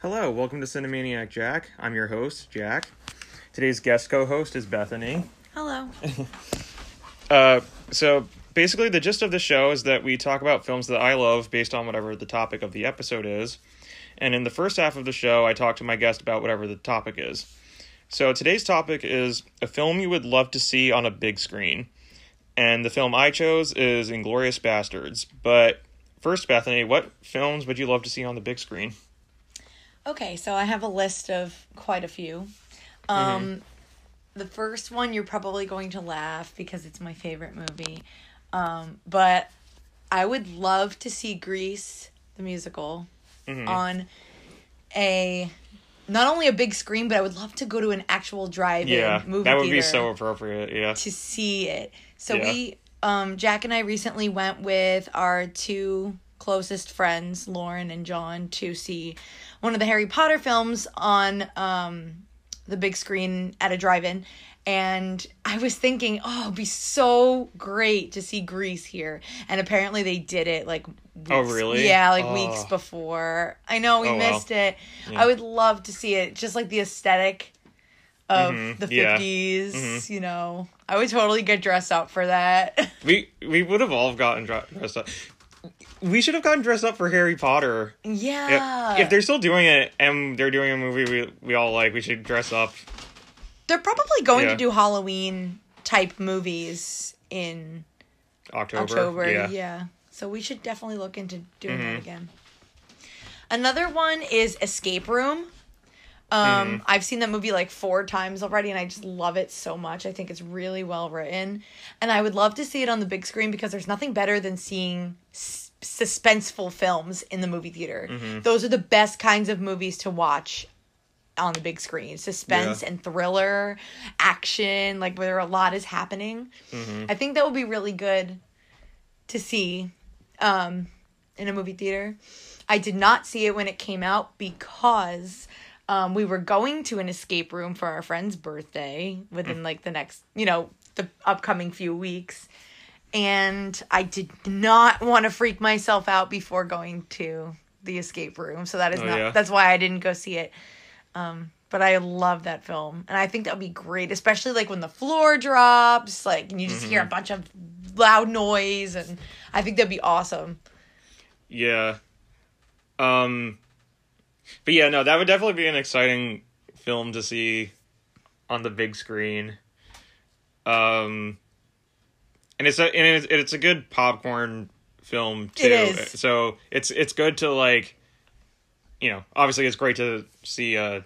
Hello, welcome to Cinemaniac Jack. I'm your host, Jack. Today's guest co host is Bethany. Hello. Uh, so, basically, the gist of the show is that we talk about films that I love based on whatever the topic of the episode is. And in the first half of the show, I talk to my guest about whatever the topic is. So, today's topic is a film you would love to see on a big screen. And the film I chose is Inglourious Basterds. But first, Bethany, what films would you love to see on the big screen? Okay, so I have a list of quite a few. Um, The first one you're probably going to laugh because it's my favorite movie. Um, but I would love to see Grease, the musical, on a not only a big screen, but I would love to go to an actual drive-in Yeah, movie that would be so appropriate. Yeah. to see it. So Yeah. we, um, Jack and I recently went with our two closest friends, Lauren and John, to see one of the Harry Potter films on um, the big screen at a drive-in. And I was thinking, oh, it'd be so great to see Grease here. And apparently they did it like weeks, Oh, really? Yeah, like Oh. weeks before. I know we Oh, missed it. Yeah. I would love to see it. Just like the aesthetic of Mhm, the yeah. 50s, Mhm. you know. I would totally get dressed up for that. We we would have all gotten dra- dressed up. We should have gotten dressed up for Harry Potter. yeah. If, if they're still doing it and they're doing a movie we we all like, we should dress up. They're probably going Yeah. to do Halloween type movies in October. October. Yeah. Yeah. So we should definitely look into doing Mhm. that again. Another one is Escape Room. Um, Mhm. I've seen that movie like four times already, and I just love it so much. I think it's really well written, and I would love to see it on the big screen because there's nothing better than seeing s- suspenseful films in the movie theater. Mhm. Those are the best kinds of movies to watch on the big screen. Suspense Yeah. and thriller, action, like where a lot is happening. hmm I think that would be really good to see um, in a movie theater. I did not see it when it came out because um, we were going to an escape room for our friend's birthday within like the next, you know, the upcoming few weeks. And I did not want to freak myself out before going to the escape room. So that is Oh, not, yeah? that's why I didn't go see it. Um, but I love that film, and I think that would be great, especially like when the floor drops, like and you just hear a Mm-hmm. bunch of loud noise, and I think that'd be awesome. Yeah. Um. But yeah, no, that would definitely be an exciting film to see on the big screen. Um. And it's a and it's, it's a good popcorn film too. It is. So it's it's good to like, you know, obviously it's great to see a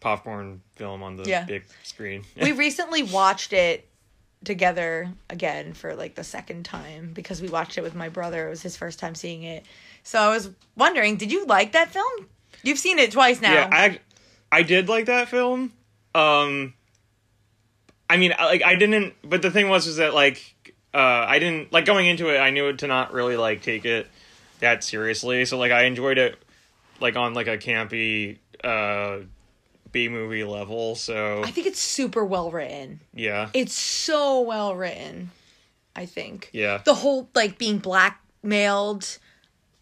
popcorn film on the Yeah. big screen. we recently watched it together again for like the second time because we watched it with my brother. It was his first time seeing it, so I was wondering, did you like that film? You've seen it twice now. Yeah, I I did like that film. Um I mean, I- like I didn't but the thing was is that like uh I didn't like going into it, I knew to not really like take it that seriously. So like I enjoyed it like on like a campy uh B movie level. So I think it's super well written. yeah. It's so well written. I think. Yeah. the whole like being blackmailed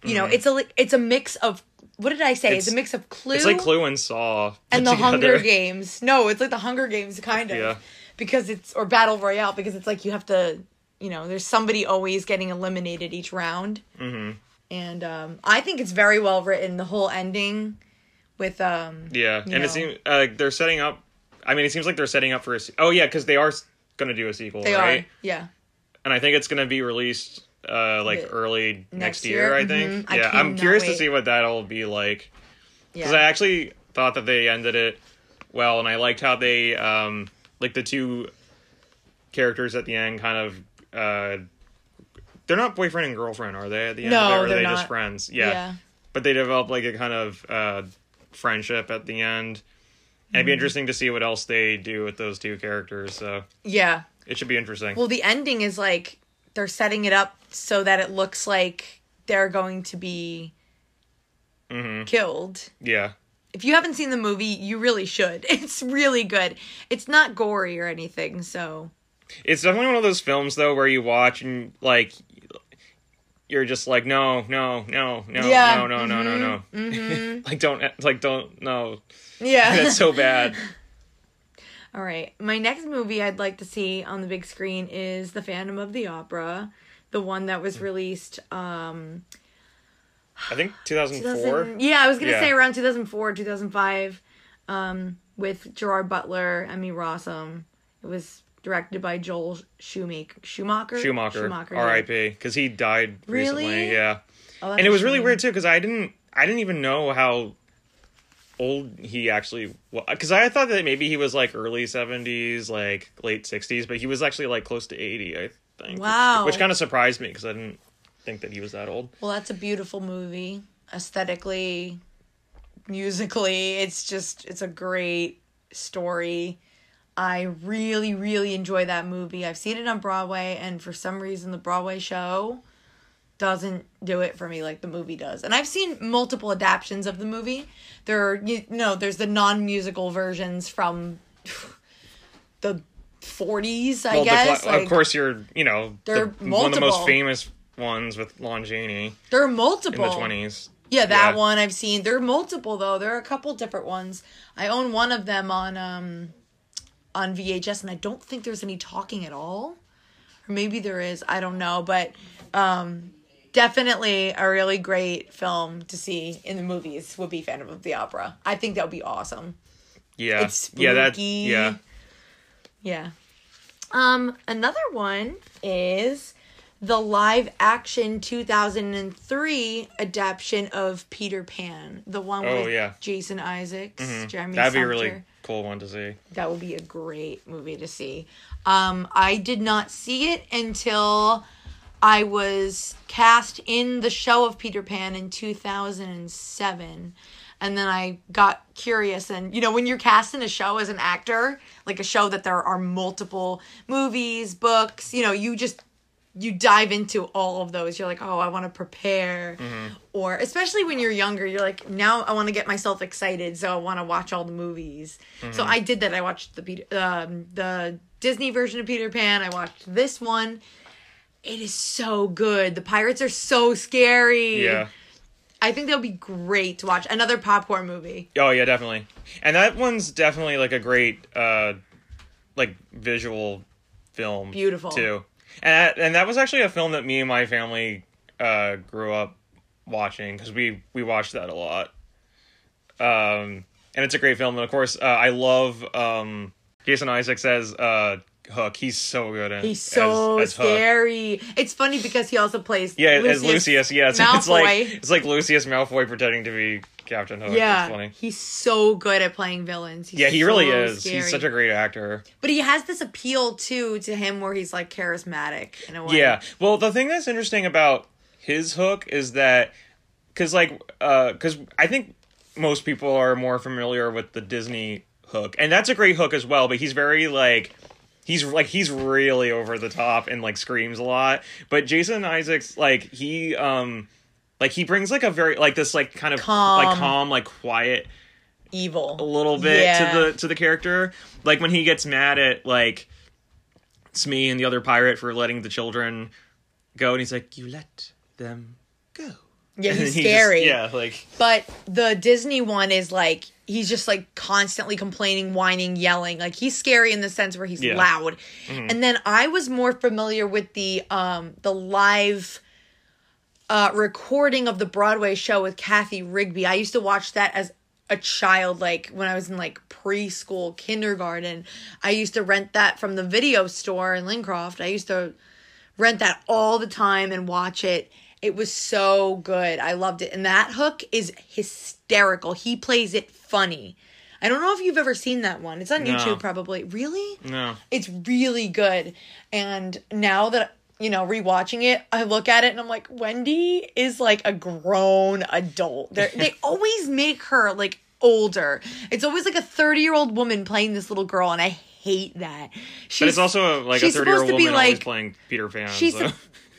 you know Mhm. it's a it's a mix of what did i say it's, It's- a mix of clue, It's like Clue and Saw and the hunger games no it's like the hunger games kind of Yeah. because it's or battle royale because it's like you have to you know there's somebody always getting eliminated each round Mhm. and um i think it's very well written the whole ending with um Yeah, and know. it seems uh, they're setting up I mean, it seems like they're setting up for a se- Oh yeah, cuz they are going to do a sequel, they right? are yeah and I think it's gonna be released uh like early next, next year, year? I think. Mhm. Yeah, I'm cannot curious to see what that'll be like yeah because I actually thought that they ended it well, and I liked how they um like the two characters at the end kind of uh they're not boyfriend and girlfriend, are they? At the end, No, of it, or are they're they just friends? Yeah. yeah but they develop like a kind of uh friendship at the end. And it'd be Mm-hmm. interesting to see what else they do with those two characters. So yeah it should be interesting. Well, the ending is like they're setting it up so that it looks like they're going to be hmm killed. Yeah. If you haven't seen the movie, you really should. It's really good. It's not gory or anything, so It's definitely one of those films though where you watch and like you're just like no no no no Yeah. no no no no no Mm-hmm. like don't like don't no Yeah. that's so bad All right. My next movie I'd like to see on the big screen is The Phantom of the Opera, the one that Hmm. was released um i think 2004 2000 Yeah, I was going to Yeah. say around 2004, 2005 um with Gerard Butler, Emmy Rossum. It was directed by Joel Schumacher. Schumacher. schumacher, rip because he died recently Really? yeah Oh, and it was really weird too because i didn't i didn't even know how old he actually was because i thought that maybe he was like early 70s like late 60s but he was actually like close to 80 i think Wow. which kind of surprised me because i didn't think that he was that old Well, that's a beautiful movie. Aesthetically, musically, it's just it's a great story. I really really enjoy that movie. I've seen it on Broadway and for some reason the Broadway show doesn't do it for me like the movie does. And I've seen multiple adaptations of the movie. There are you know, there's the non-musical versions from the 40s, I well, guess. the, like, of course, you're you know There the, are one of the most famous ones with Lon Chaney there are in multiple the twenties. Yeah, that Yeah. one I've seen. There are multiple though. There are a couple different ones. I own one of them on um on VHS and I don't think there's any talking at all. Or maybe there is. I don't know, but um definitely a really great film to see in the movies would be Phantom of the Opera. I think that would be awesome. Yeah, It's yeah, that spooky. yeah. Yeah. Um, another one is the live action 2003 adaptation of Peter Pan, the one Oh, with yeah. Mm-hmm. Jason Isaacs, Jeremy That'd be really cool one to see. That would be a great movie to see. Um, I did not see it until I was cast in the show of Peter Pan in 2007. And then I got curious. And, you know, when you're cast in a show as an actor, like a show that there are multiple movies, books, you know, you just you dive into all of those. You're like, oh, I want to prepare. Or especially when you're younger, you're like, now I want to get myself excited, so I want to watch all the movies. So I did that. I watched the Peter, um, the Disney version of Peter Pan. I watched this one. It is so good. The pirates are so scary. Yeah. I think that would be great to watch. Another popcorn movie. Oh yeah, definitely. And that one's definitely like a great uh like visual film. Beautiful. too. And that, and that was actually a film that me and my family uh grew up watching cuz we we watched that a lot. Um and it's a great film and of course uh, I love um Jason Isaacs as uh Hook. He's so good at He's so as, as scary. It's funny because he also plays Yeah, as Lucius, yes. It's like it's like Lucius Malfoy pretending to be Captain Hook. Yeah, It's funny. he's so good at playing villains. He's Yeah, he really so is. He's such a great actor. But he has this appeal too to him where he's like charismatic in a way. Yeah. Well, the thing that's interesting about his hook is that cuz like uh cuz I think most people are more familiar with the Disney hook. And that's a great hook as well, but he's very like he's like he's really over the top and like screams a lot. But Jason Isaacs like he um like he brings like a very like this like kind of Calm. like calm like quiet Evil. a little bit Yeah. to the to the character. Like when he gets mad at like Smee and the other pirate for letting the children go, and he's like, "You let them go." Yeah, he's he just- scary. yeah, like But the Disney one is like he's just like constantly complaining, whining, yelling. Like he's scary in the sense where he's Yeah. loud. And then I was more familiar with the um the live uh recording of the Broadway show with Cathy Rigby. I used to watch that as a child like when I was in like preschool, kindergarten. I used to rent that from the video store in Lincroft. I used to rent that all the time and watch it. It was so good. I loved it. And that hook is hysterical. He plays it funny. I don't know if you've ever seen that one. It's on No. YouTube probably. Really? no, It's really good. And now that you know, rewatching it, I look at it and I'm like, Wendy is like a grown adult. They're, they always make her like older. It's always like a 30 year old woman playing this little girl, and I hate that. She's, but it's also like a thirty-year-old supposed to be woman always like- playing Peter Pan. she's so.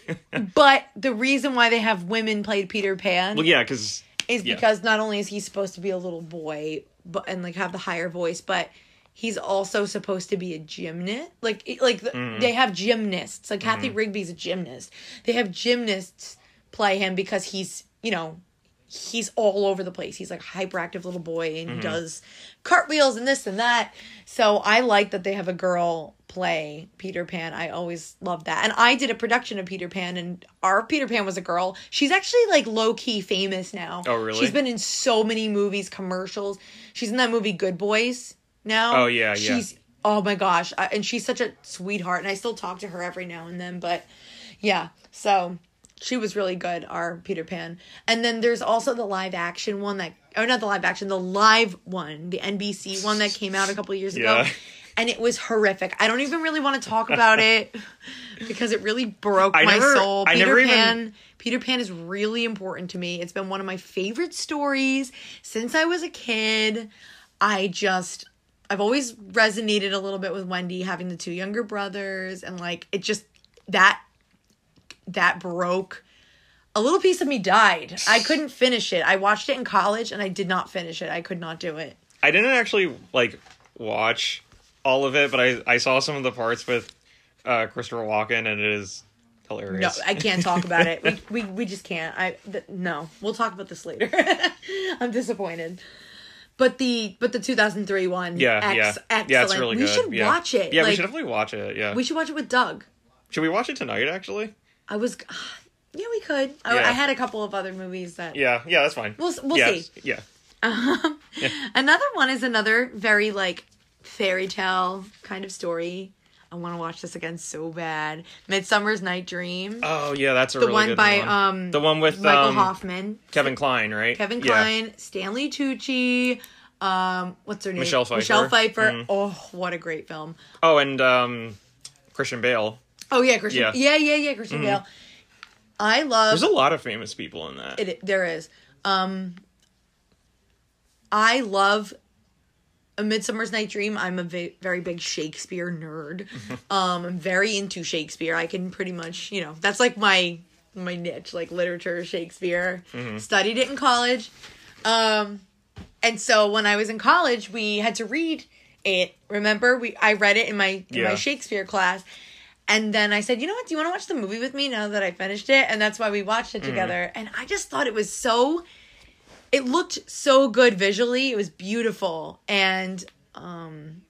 but the reason why they have women played Peter Pan well, yeah, because is yeah. because not only is he supposed to be a little boy but and like have the higher voice but he's also supposed to be a gymnast like like the, Mm-hmm. they have gymnasts like Cathy Rigby's a gymnast they have gymnasts play him because he's you know he's all over the place. He's like a hyperactive little boy and he does cartwheels and this and that. So I like that they have a girl play Peter Pan. I always loved that. And I did a production of Peter Pan and our Peter Pan was a girl. She's actually like low key famous now. Oh, really? She's been in so many movies, commercials. She's in that movie Good Boys now. Oh, yeah, yeah. She's oh my gosh, I- and she's such a sweetheart and I still talk to her every now and then, but yeah. So she was really good, our Peter Pan. And then there's also the live action one that, or not the live action, the live one, the NBC one that came out a couple years ago. Yeah. And it was horrific. I don't even really want to talk about it because it really broke I my never- soul. I Peter never even- Pan. Peter Pan is really important to me. It's been one of my favorite stories since I was a kid. I just I've always resonated a little bit with Wendy having the two younger brothers and like it just that that broke a little piece of me died. I couldn't finish it. I watched it in college and I did not finish it. I could not do it. I didn't actually like watch all of it, but I I saw some of the parts with uh Christopher Walken, and it is hilarious. No. I can't talk about it. We, we we just can't. I th- no. We'll talk about this later. I'm disappointed. But the but the 2003 one, yeah, ex- yeah, excellent. yeah. It's really we good. should yeah. watch it. Yeah, we should definitely watch it. Yeah, we should watch it with Doug. should we watch it tonight? Actually, I was, yeah, we could. I, Yeah. I had a couple of other movies that. yeah, yeah, that's fine. We'll we'll yeah, see. Yeah, Another one is another very like fairy tale kind of story. I want to watch this again so bad. Midsummer's Night Dream. Oh yeah, that's a the really one good by one. um the one with Michael um, Hoffman, Kevin Kline, right? Kevin Yeah. Kline, Stanley Tucci, um what's her name? Michelle Pfeiffer. Michelle Pfeiffer. Mhm. Oh, what a great film. Oh, and um, Christian Bale. Oh yeah, Christian. Yeah. Yeah, yeah, yeah, Christian Bale. I love There's a lot of famous people in that. It there is. Um I love A Midsummer's Night Dream. I'm a ve- very big Shakespeare nerd. um I'm very into Shakespeare. I can pretty much, you know, that's like my my niche, like literature, Shakespeare. Studied it in college. Um and so when I was in college, we had to read it. Remember, we I read it in my in my Shakespeare class. And then I said, you know what? Do you want to watch the movie with me now that I finished it? And that's why we watched it together. And I just thought it was so. It looked so good visually. It was beautiful, and um,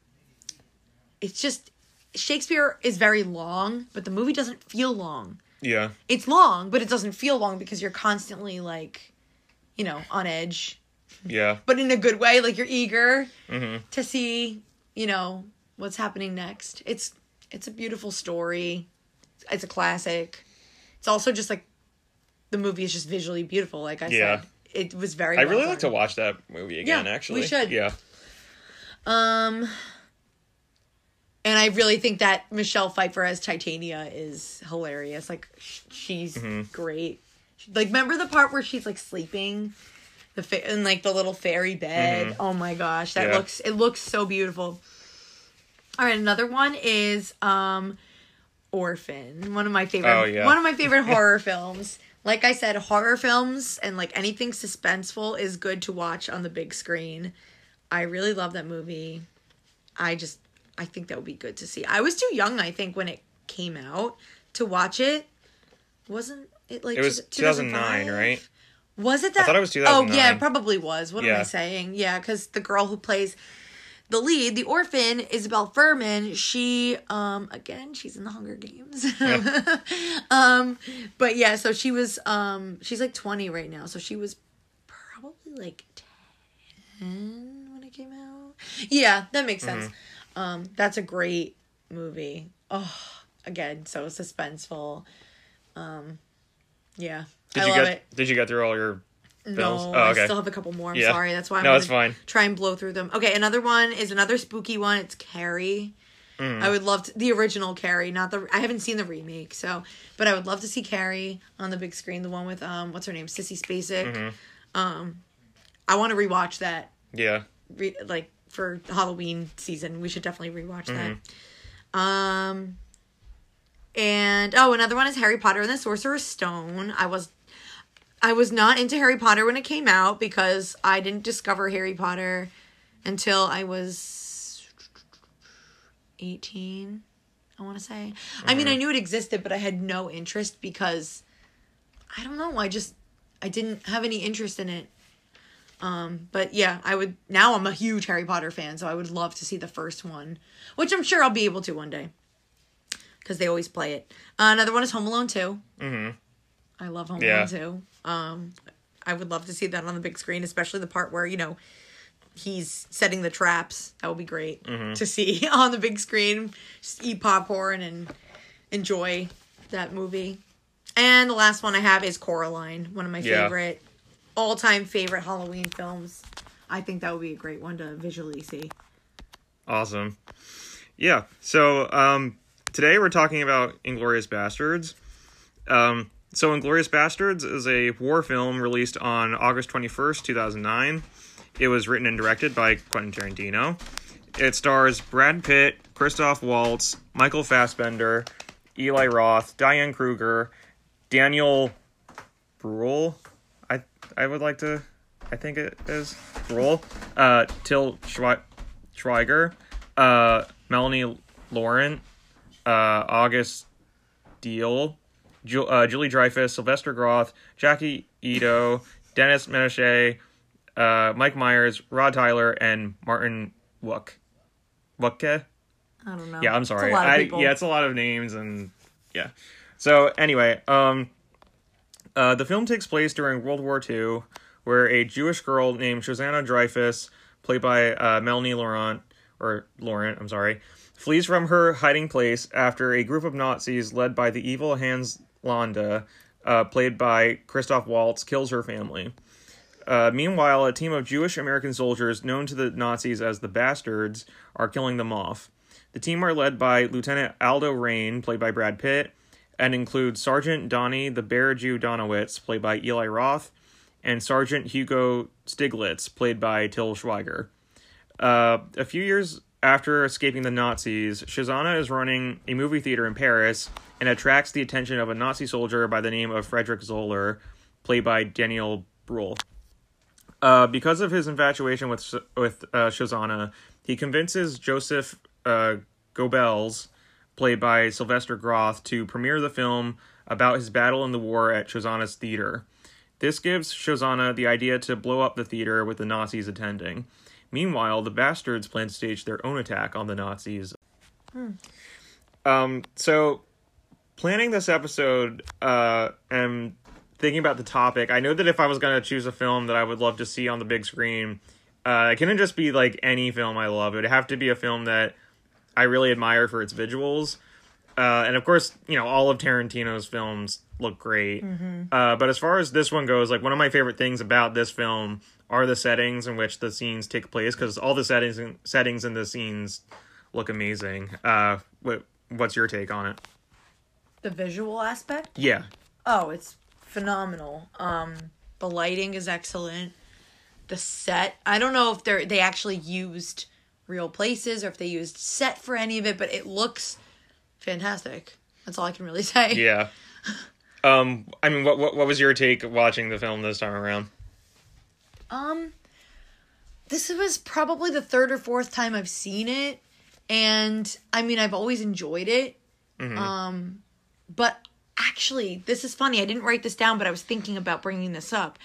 it's just Shakespeare is very long, but the movie doesn't feel long. yeah, It's long, but it doesn't feel long because you're constantly like, you know, on edge, yeah, but in a good way. Like you're eager hmm to see, you know, what's happening next. It's it's a beautiful story. It's a classic. It's also just like the movie is just visually beautiful. Like I Yeah. said, it was very. I well really like to watch that movie again. Yeah, we should. Yeah, Um, and I really think that Michelle Pfeiffer as Titania is hilarious. Like she's Mm-hmm. great. Like remember the part where she's like sleeping, the fa- in like the little fairy bed. Oh my gosh, that Mm-hmm. Yeah. looks it looks so beautiful. All right, another one is um, Orphan. One of my favorite. Oh, yeah. One of my favorite horror films. Like I said, horror films and like anything suspenseful is good to watch on the big screen. I really love that movie. I just I think that would be good to see. I was too young, I think, when it came out to watch it. Wasn't it like it was 2009, 2005? right? Was it that? I thought it was Oh yeah, it probably was. What am I saying? Yeah, because the girl who plays the lead, the orphan, Isabelle Fuhrman, she um again, she's in the Hunger Games. um but yeah, so she was um she's like 20 right now. So she was probably like 10 when it came out. Yeah, that makes sense. Mm-hmm. Um that's a great movie. Oh, again, so suspenseful. Um yeah. Did I you love get? it. Did you get through all your No, oh, okay. I still have a couple more. I'm Yeah. sorry. That's why I'm No, it's fine. try and blow through them. Okay, another one is another spooky one. It's Carrie. Mm. I would love to, the original Carrie, not the. I haven't seen the remake, so but I would love to see Carrie on the big screen. The one with um, what's her name, Sissy Spacek. Mm-hmm. Um, I want to rewatch that. yeah. Re- like for Halloween season, we should definitely rewatch Mm-hmm. that. Um, and oh, another one is Harry Potter and the Sorcerer's Stone. I was I was not into Harry Potter when it came out because I didn't discover Harry Potter until I was 18, I want to say. I mean, I knew it existed, but I had no interest because I don't know. I just I didn't have any interest in it. Um, but yeah, I would now I'm a huge Harry Potter fan, so I would love to see the first one, which I'm sure I'll be able to one day. Cuz they always play it. Uh, another one is Home Alone 2. Mhm. I love Home Yeah. Alone 2. Um I would love to see that on the big screen, especially the part where, you know, he's setting the traps. That would be great to see on the big screen. Just eat popcorn and enjoy that movie. And the last one I have is Coraline, one of my Yeah. favorite, all time favorite Halloween films. I think that would be a great one to visually see. Awesome. Yeah. So um, today we're talking about Inglourious Basterds. Um, so Inglourious Basterds is a war film released on August 21st, 2009. It was written and directed by Quentin Tarantino. It stars Brad Pitt, Christoph Waltz, Michael Fassbender, Eli Roth, Diane Kruger, Daniel Bruhl. I I would like to. I think it is Bruhl. Uh, Till Schweiger, uh, Melanie Laurent, uh, August Diehl, Ju- uh, Julie Dreyfus, Sylvester Groth, Jacky Ido, Dennis Menashe, uh, Mike Myers, Rod Tyler, and Martin Wook. Wooke? I don't know. Yeah, I'm sorry. I, yeah, it's a lot of names and yeah. So anyway, um, uh, the film takes place during World War II, where a Jewish girl named Shosanna Dreyfus, played by uh, Melanie Laurent or Laurent, I'm sorry, flees from her hiding place after a group of Nazis led by the evil Hans Landa, uh, played by Christoph Waltz, kills her family. Uh, meanwhile, a team of Jewish American soldiers known to the Nazis as the Bastards are killing them off. The team are led by Lieutenant Aldo Raine, played by Brad Pitt, and include Sergeant Donnie the Bear Jew Donowitz, played by Eli Roth, and Sergeant Hugo Stiglitz, played by Till Schweiger. Uh, a few years after escaping the Nazis, Shazana is running a movie theater in Paris and attracts the attention of a Nazi soldier by the name of Frederick Zoller, played by Daniel Bruhl. Uh, because of his infatuation with with uh, he convinces Joseph uh, Goebbels, played by Sylvester Groth, to premiere the film about his battle in the war at Shazana's theater. This gives Shazana the idea to blow up the theater with the Nazis attending. Meanwhile, the bastards plan to stage their own attack on the Nazis. Um, so, planning this episode uh, and thinking about the topic, I know that if I was going to choose a film that I would love to see on the big screen, uh, it couldn't just be like any film I love. It would have to be a film that I really admire for its visuals. Uh, and of course, you know, all of Tarantino's films look great. Uh, but as far as this one goes, like one of my favorite things about this film are the settings in which the scenes take place because all the settings and settings in the scenes look amazing. Uh, what what's your take on it? The visual aspect? Yeah, Oh, it's phenomenal. Um, the lighting is excellent. The set, I don't know if they they actually used real places or if they used set for any of it, but it looks fantastic. That's all I can really say. yeah. Um, I mean, what, what what was your take watching the film this time around? Um, this was probably the third or fourth time I've seen it, and I mean I've always enjoyed it. Um, but actually, this is funny. I didn't write this down, but I was thinking about bringing this up.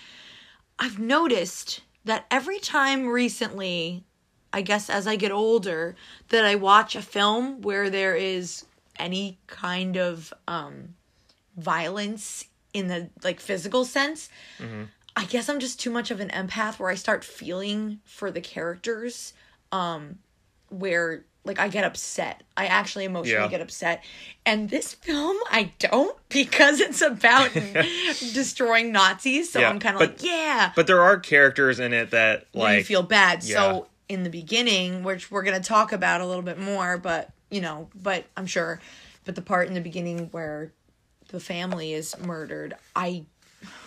I've noticed that every time recently, I guess as I get older, that I watch a film where there is any kind of um violence in the like physical sense, I guess I'm just too much of an empath where I start feeling for the characters um where like I get upset. I actually emotionally Yeah. get upset. And this film I don't because it's about destroying Nazis. So Yeah, I'm kind of like, yeah. But there are characters in it that Like, you feel bad. yeah. So in the beginning, which we're gonna talk about a little bit more, but you know, but I'm sure, but the part in the beginning where the family is murdered, I,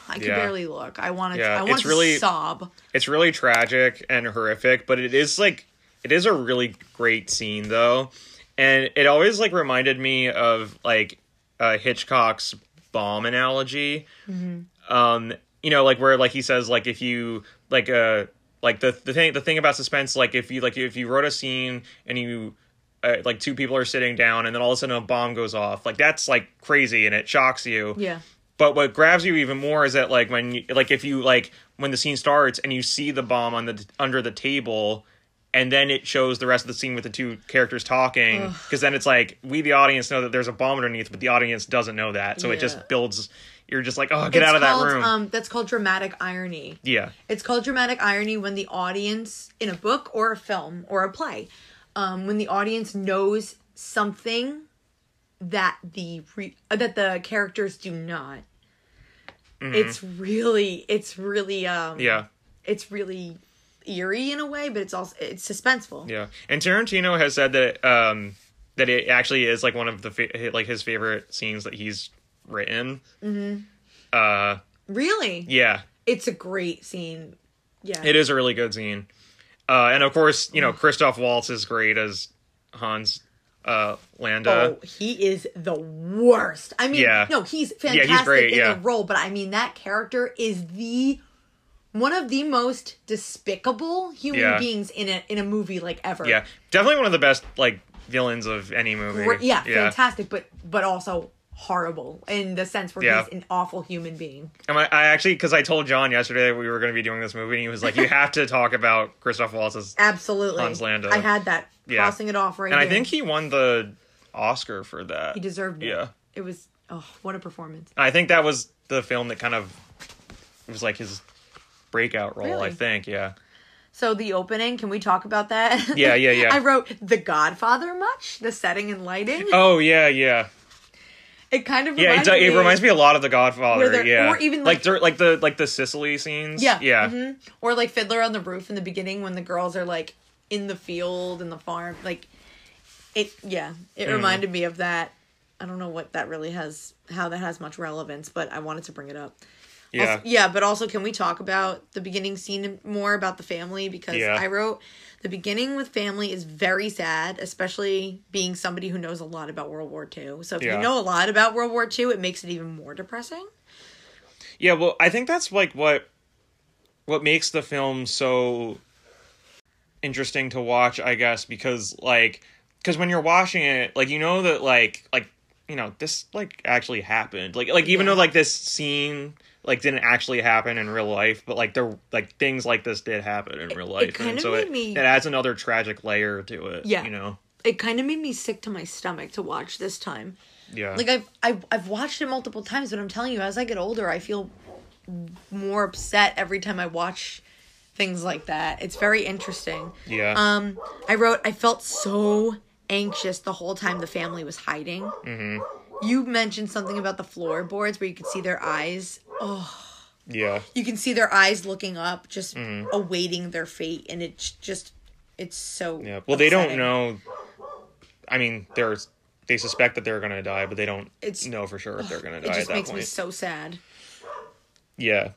I could Yeah. barely look. I wanted, Yeah, I want it's to really- sob. it's really tragic and horrific, but it is like it is a really great scene though. And it always like reminded me of like uh Hitchcock's bomb analogy. Um you know like where like he says like if you like uh like the the thing the thing about suspense like if you like if you wrote a scene and you uh, like two people are sitting down and then all of a sudden a bomb goes off like that's like crazy and it shocks you Yeah. But what grabs you even more is that like when you, like if you like when the scene starts and you see the bomb on the under the table and then it shows the rest of the scene with the two characters talking because then it's like we the audience know that there's a bomb underneath but the audience doesn't know that so it just builds you're just like oh get It's out of that room Um, that's called dramatic irony. yeah It's called dramatic irony when the audience in a book or a film or a play, um, when the audience knows something that the re- uh, that the characters do not. It's really, it's really, um, Mm-hmm. yeah it's really eerie in a way, but it's also it's suspenseful. yeah and Tarantino has said that um that it actually is like one of the fa- like his favorite scenes that he's written mm-hmm. uh Really, yeah it's a great scene. Yeah, It is a really good scene. Uh, and of course, you know, Christoph Waltz is great as Hans uh, Landa. Oh, he is the worst. I mean, Yeah. no, he's he's fantastic great, in yeah. the role, but I mean that character is the one of the most despicable human Yeah. beings in a in a movie like ever. Yeah, definitely one of the best like villains of any movie. Gr- yeah, fantastic, but but also horrible in the sense where Yeah. he's an awful human being. And I, I actually, because I told John yesterday that we were going to be doing this movie, and he was like, "You have to talk about Christoph Waltz's Absolutely, Hans Landa. I had that Yeah. crossing it off right. And I think he won the Oscar for that. he deserved it. Yeah. it was oh what a performance. I think that was the film that kind of it was like his breakout role. I think, yeah. So the opening, can we talk about that? Yeah, yeah, yeah. I wrote The Godfather much, the setting and lighting. Oh yeah, yeah. It kind of Yeah, it, reminds it me, reminds me a lot of The Godfather. Yeah, or even, like like- like the like the Sicily scenes. Yeah, yeah, mhm. or like Fiddler on the Roof in the beginning when the girls are like in the field and the farm. Like it, yeah, it Mm-hmm. reminded me of that. I don't know what that really has, how that has much relevance, but I wanted to bring it up. Yeah. Also- yeah, but also, can we talk about the beginning scene more about the family? Because Yeah. I wrote the beginning with family is very sad, especially being somebody who knows a lot about World War II. So if Yeah. you know a lot about World War II, it makes it even more depressing. Yeah, well, I think that's like what what makes the film so interesting to watch, I guess, because like because when you're watching it, like you know that like like you know this like actually happened, like like even Yeah. though like this scene like didn't actually happen in real life, but like there like things like this did happen in real life, kind and of so made it, me- it adds another tragic layer to it. Yeah. you know, It kind of made me sick to my stomach to watch this time. yeah, Like I've, I've I've watched it multiple times, but I'm telling you, as I get older, I feel more upset every time I watch things like that. It's very interesting. yeah, Um, I wrote, I felt so anxious the whole time the family was hiding. Mm-hmm. You mentioned something about the floorboards where you could see their eyes. Oh, yeah. you can see their eyes looking up, just Mm-hmm. awaiting their fate, and it's just, it's so. Yeah. Well, they don't know. I mean, there's they suspect that they're gonna die, but they don't It's- know for sure if they're gonna It die at just that makes point. me so sad. Yeah.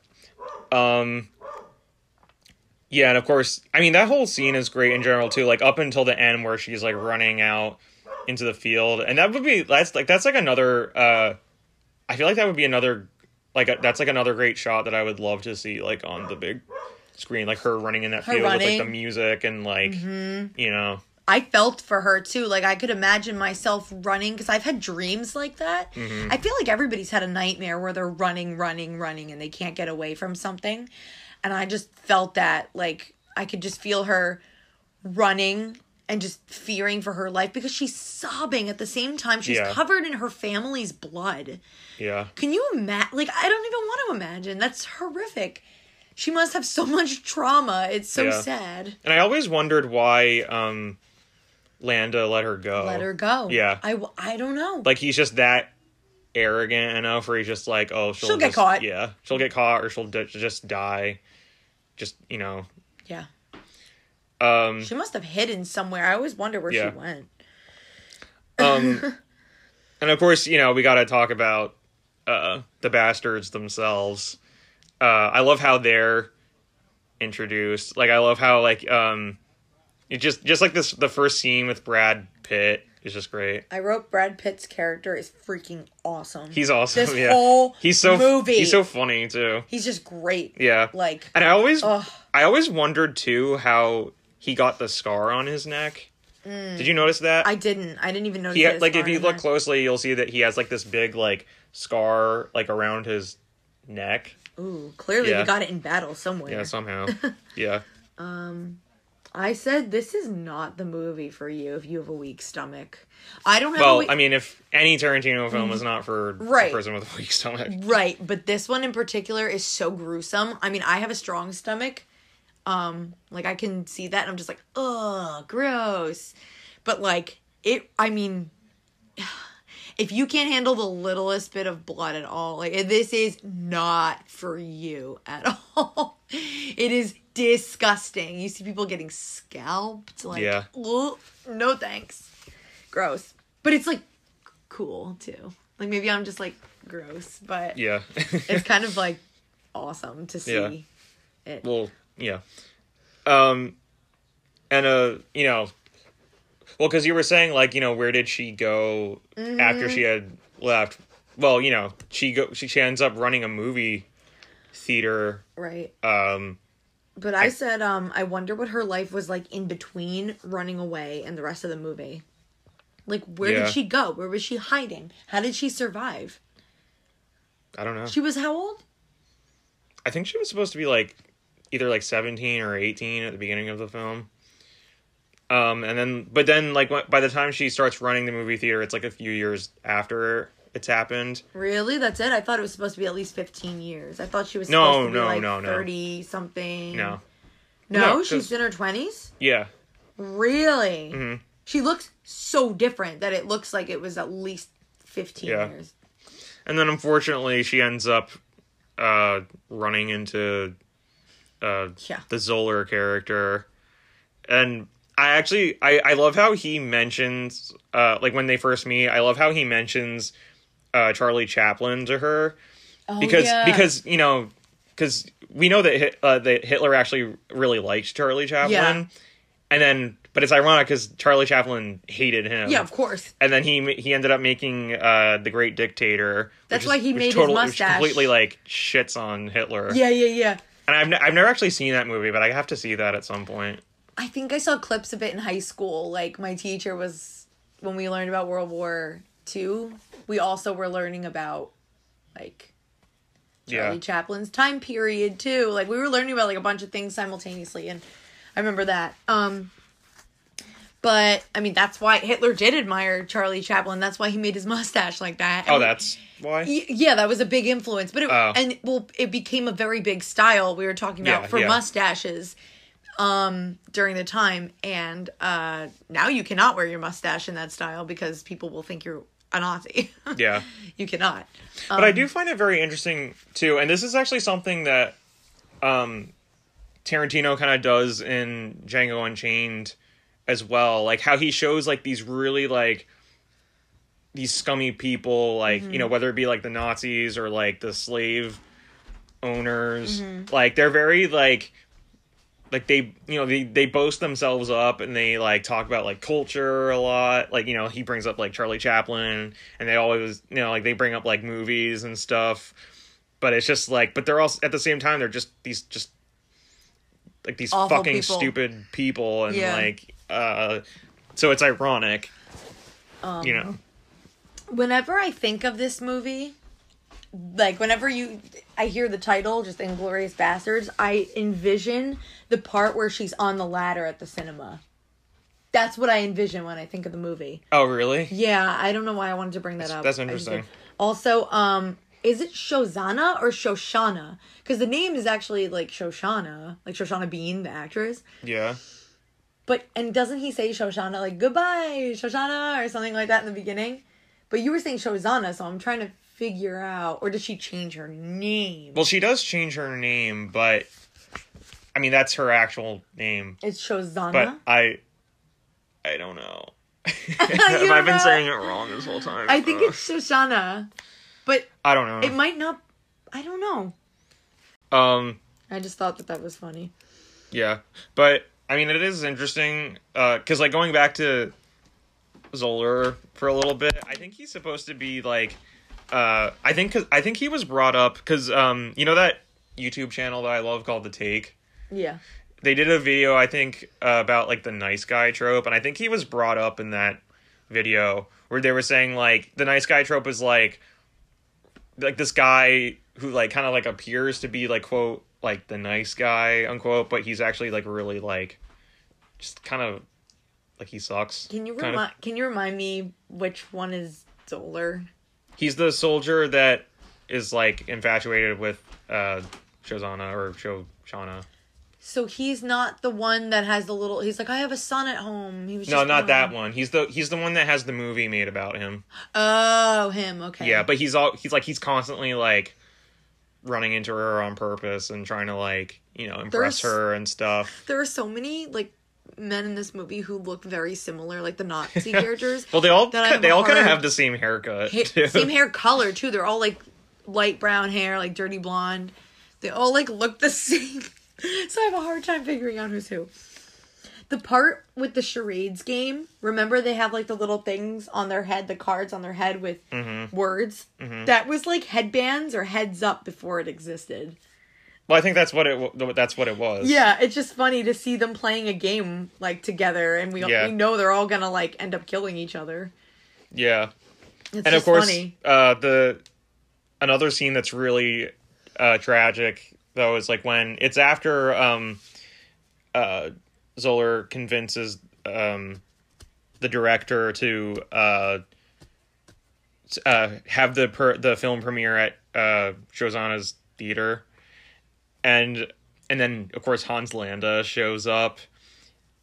Um. Yeah, and of course, I mean that whole scene is great in general too. Like up until the end where she's like running out into the field, and that would be that's like that's like another. uh I feel like that would be another like a, that's like another great shot that I would love to see like on the big screen, like her running in that Her field with like the music and like you know I felt for her too. Like I could imagine myself running because I've had dreams like that. Mm-hmm. I feel like everybody's had a nightmare where they're running, running, running, and they can't get away from something. And I just felt that like I could just feel her running and just fearing for her life because she's sobbing at the same time. She's Yeah. covered in her family's blood. yeah Can you imagine? Like I don't even want to imagine. That's horrific. She must have so much trauma. It's so Yeah. sad. And I always wondered why um Landa let her go. Let her go. Yeah. I, I don't know. Like he's just that arrogant enough where he's just like, oh, she'll, She'll get caught. Yeah, she'll get caught or she'll d- just die. Just you know. yeah. Um. She must have hidden somewhere. I always wonder where Yeah. she went. Um. and of course, you know we got to talk about uh the bastards themselves. Uh, I love how they're introduced. Like I love how like um, it just just like this the first scene with Brad Pitt is just great. I wrote Brad Pitt's character is freaking awesome. He's awesome. this yeah. whole he's so movie. he's so funny too. He's just great. Yeah. Like And I always Ugh. I always wondered too how he got the scar on his neck. Did you notice that? I didn't. I didn't even notice. he had, like if you look there. closely, you'll see that he has like this big like scar like around his neck. Ooh, clearly Yeah. he got it in battle somewhere. Yeah, somehow. yeah. Um, I said this is not the movie for you if you have a weak stomach. I don't have a Well, weak I mean, if any Tarantino film is not for Right. a person with a weak stomach, right, but this one in particular is so gruesome. I mean, I have a strong stomach. Um, like I can see that and I'm just like, ugh, gross. But like it I mean if you can't handle the littlest bit of blood at all, like this is not for you at all. It is disgusting. You see people getting scalped, like, Yeah. "Ugh, no thanks, gross. But it's like cool too. Like maybe I'm just like gross, but yeah. it's kind of like awesome to see Yeah. it. well, yeah. Um, and uh, you know, well, because you were saying like, you know, where did she go Mm-hmm. after she had left? Well, you know, she go she, she ends up running a movie theater. right. Um, But I said, um, I wonder what her life was like in between running away and the rest of the movie. Like, where Yeah. did she go? Where was she hiding? How did she survive? I don't know. She was how old? I think she was supposed to be like either like 17 or 18 at the beginning of the film. Um, and then, but then, like, by the time she starts running the movie theater, it's like a few years after it's happened. Really? That's it? I thought it was supposed to be at least 15 years. I thought she was No, supposed to be no, like no, no. 30 something. No. No, No, she's in her 20s? Yeah. Really? Mhm. She looks so different that it looks like it was at least 15 Yeah. years. And then, unfortunately, she ends up uh, running into uh, Yeah. the Zoller character. And I actually, I, I love how he mentions, uh, like, when they first meet, I love how he mentions uh, Charlie Chaplin to her. Oh, because yeah. because you know because we know that uh, that Hitler actually really liked Charlie Chaplin, Yeah. and then but it's ironic because Charlie Chaplin hated him. Yeah, of course. And then he he ended up making uh, the Great Dictator. That's why is- he made his totally- which mustache. completely like shits on Hitler. Yeah, yeah, yeah. And I've ne- I've never actually seen that movie, but I have to see that at some point. I think I saw clips of it in high school. Like my teacher was when we learned about World War II, we also were learning about like Charlie Yeah. Chaplin's time period too. Like we were learning about like a bunch of things simultaneously and I remember that. Um but I mean that's why Hitler did admire Charlie Chaplin. That's why he made his mustache like that. Oh, And- that's why. Y- yeah, that was a big influence, but it Oh. and well, it became a very big style we were talking about Yeah, for yeah. mustaches um during the time and uh now you cannot wear your mustache in that style because people will think you're a Nazi. Yeah. you cannot. But I do find it very interesting too, and this is actually something that um, Tarantino kind of does in Django Unchained as well. Like how he shows like these really like these scummy people, like you mm-hmm. know whether it be like the Nazis or like the slave owners, mm-hmm. like they're very like like they you know they they boast themselves up and they like talk about like culture a lot like you know he brings up like charlie chaplin and they always you know like they bring up like movies and stuff but it's just like but they're also at the same time they're just these just like these Awful fucking people. stupid people and Yeah. like uh so it's ironic Um, you know Whenever I think of this movie, like whenever you I hear the title, just Inglourious Basterds, I envision the part where she's on the ladder at the cinema. That's what I envision when I think of the movie. oh really Yeah, I don't know why I wanted to bring that up. that's I just interesting. Also, um, is it Shozana or Shoshana? Because the name is actually like Shoshana, like Shoshana Bean, the actress. yeah But and doesn't he say Shoshana like goodbye Shoshana or something like that in the beginning? But you were saying Shozana, so I'm trying to figure out, or does she change her name? well she does change her name but i mean that's her actual name it's Shozana. but I I don't know. Have I been saying it wrong this whole time? I think Ugh. it's Shoshana, but I don't know. it might not. I don't know. um I just thought that that was funny. yeah. But I mean it is interesting uh cuz like going back to Zoller for a little bit, I think he's supposed to be like uh I think cuz I think he was brought up cuz um you know that YouTube channel that I love called The Take? Yeah. they did a video I think uh, about like the nice guy trope, and I think he was brought up in that video where they were saying like the nice guy trope is like like this guy who like kind of like appears to be like quote like the nice guy unquote, but he's actually like really like just kind of like he sucks. Can you remind? Can you remind me which one is Zoller? He's the soldier that is like infatuated with uh Shozana or Shoshana. So he's not the one that has the little. He's like, I have a son at home. He was No, not that one. He's the he's the one that has the movie made about him. Oh, him. Okay. Yeah, but he's all he's like he's constantly like running into her on purpose and trying to like you know impress There's- her and stuff. there are so many like men in this movie who look very similar, like the Nazi characters. Well, they all That I have they all kind of have the same haircut. Ha- same hair color too. They're all like light brown hair, like dirty blonde. They all like look the same. so I have a hard time figuring out who's who. The part with the charades game, remember they have like the little things on their head, the cards on their head with Mm-hmm. words. That was like headbands or heads up before it existed. Well, I think that's what it that's what it was. Yeah, it's just funny to see them playing a game like together, and we Yeah. we know they're all gonna like end up killing each other. yeah. It's and of course funny. uh the another scene that's really uh tragic though is like when it's after um uh Zoller convinces um the director to uh uh have the per- the film premiere at uh Josana's theater and and then of course Hans Landa shows up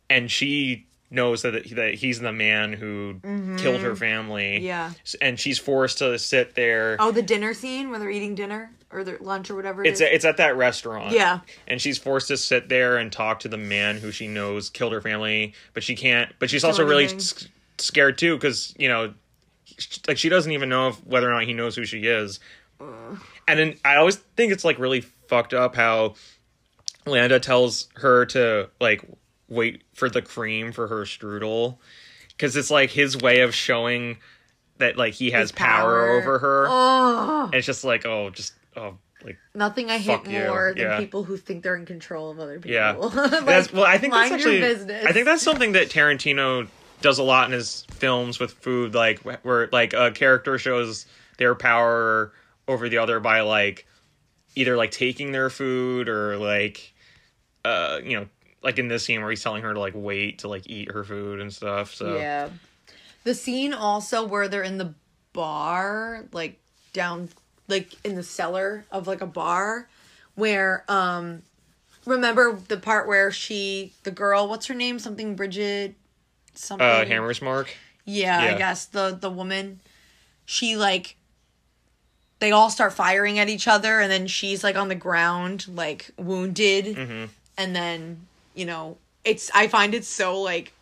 and she knows that that he's the man who killed her family Mm-hmm. Yeah. and she's forced to sit there. Oh, the dinner scene where they're eating dinner or their lunch or whatever. It It's is. it's at that restaurant. Yeah. and she's forced to sit there and talk to the man who she knows killed her family, but she can't. But she's Do also really s- scared too because you know, like she doesn't even know if, whether or not he knows who she is. And then I always think it's like really fucked up how Landa tells her to like wait for the cream for her strudel because it's like his way of showing that like he has power. power. over her. Oh, And it's just like oh, just oh, like nothing I hate you, more than yeah. people who think they're in control of other people. Yeah, Like, that's well. I think that's actually. I think that's something that Tarantino does a lot in his films with food, like where like a character shows their power over the other by like either like taking their food or like uh you know like in this scene where he's telling her to like wait to like eat her food and stuff. So Yeah. The scene also where they're in the bar, like down like in the cellar of like a bar where um remember the part where she the girl, what's her name? Something Bridget something uh, Hammersmark Yeah, I guess the the woman. She like they all start firing at each other and then she's like on the ground like wounded. Mm-hmm. and then you know it's i find it so like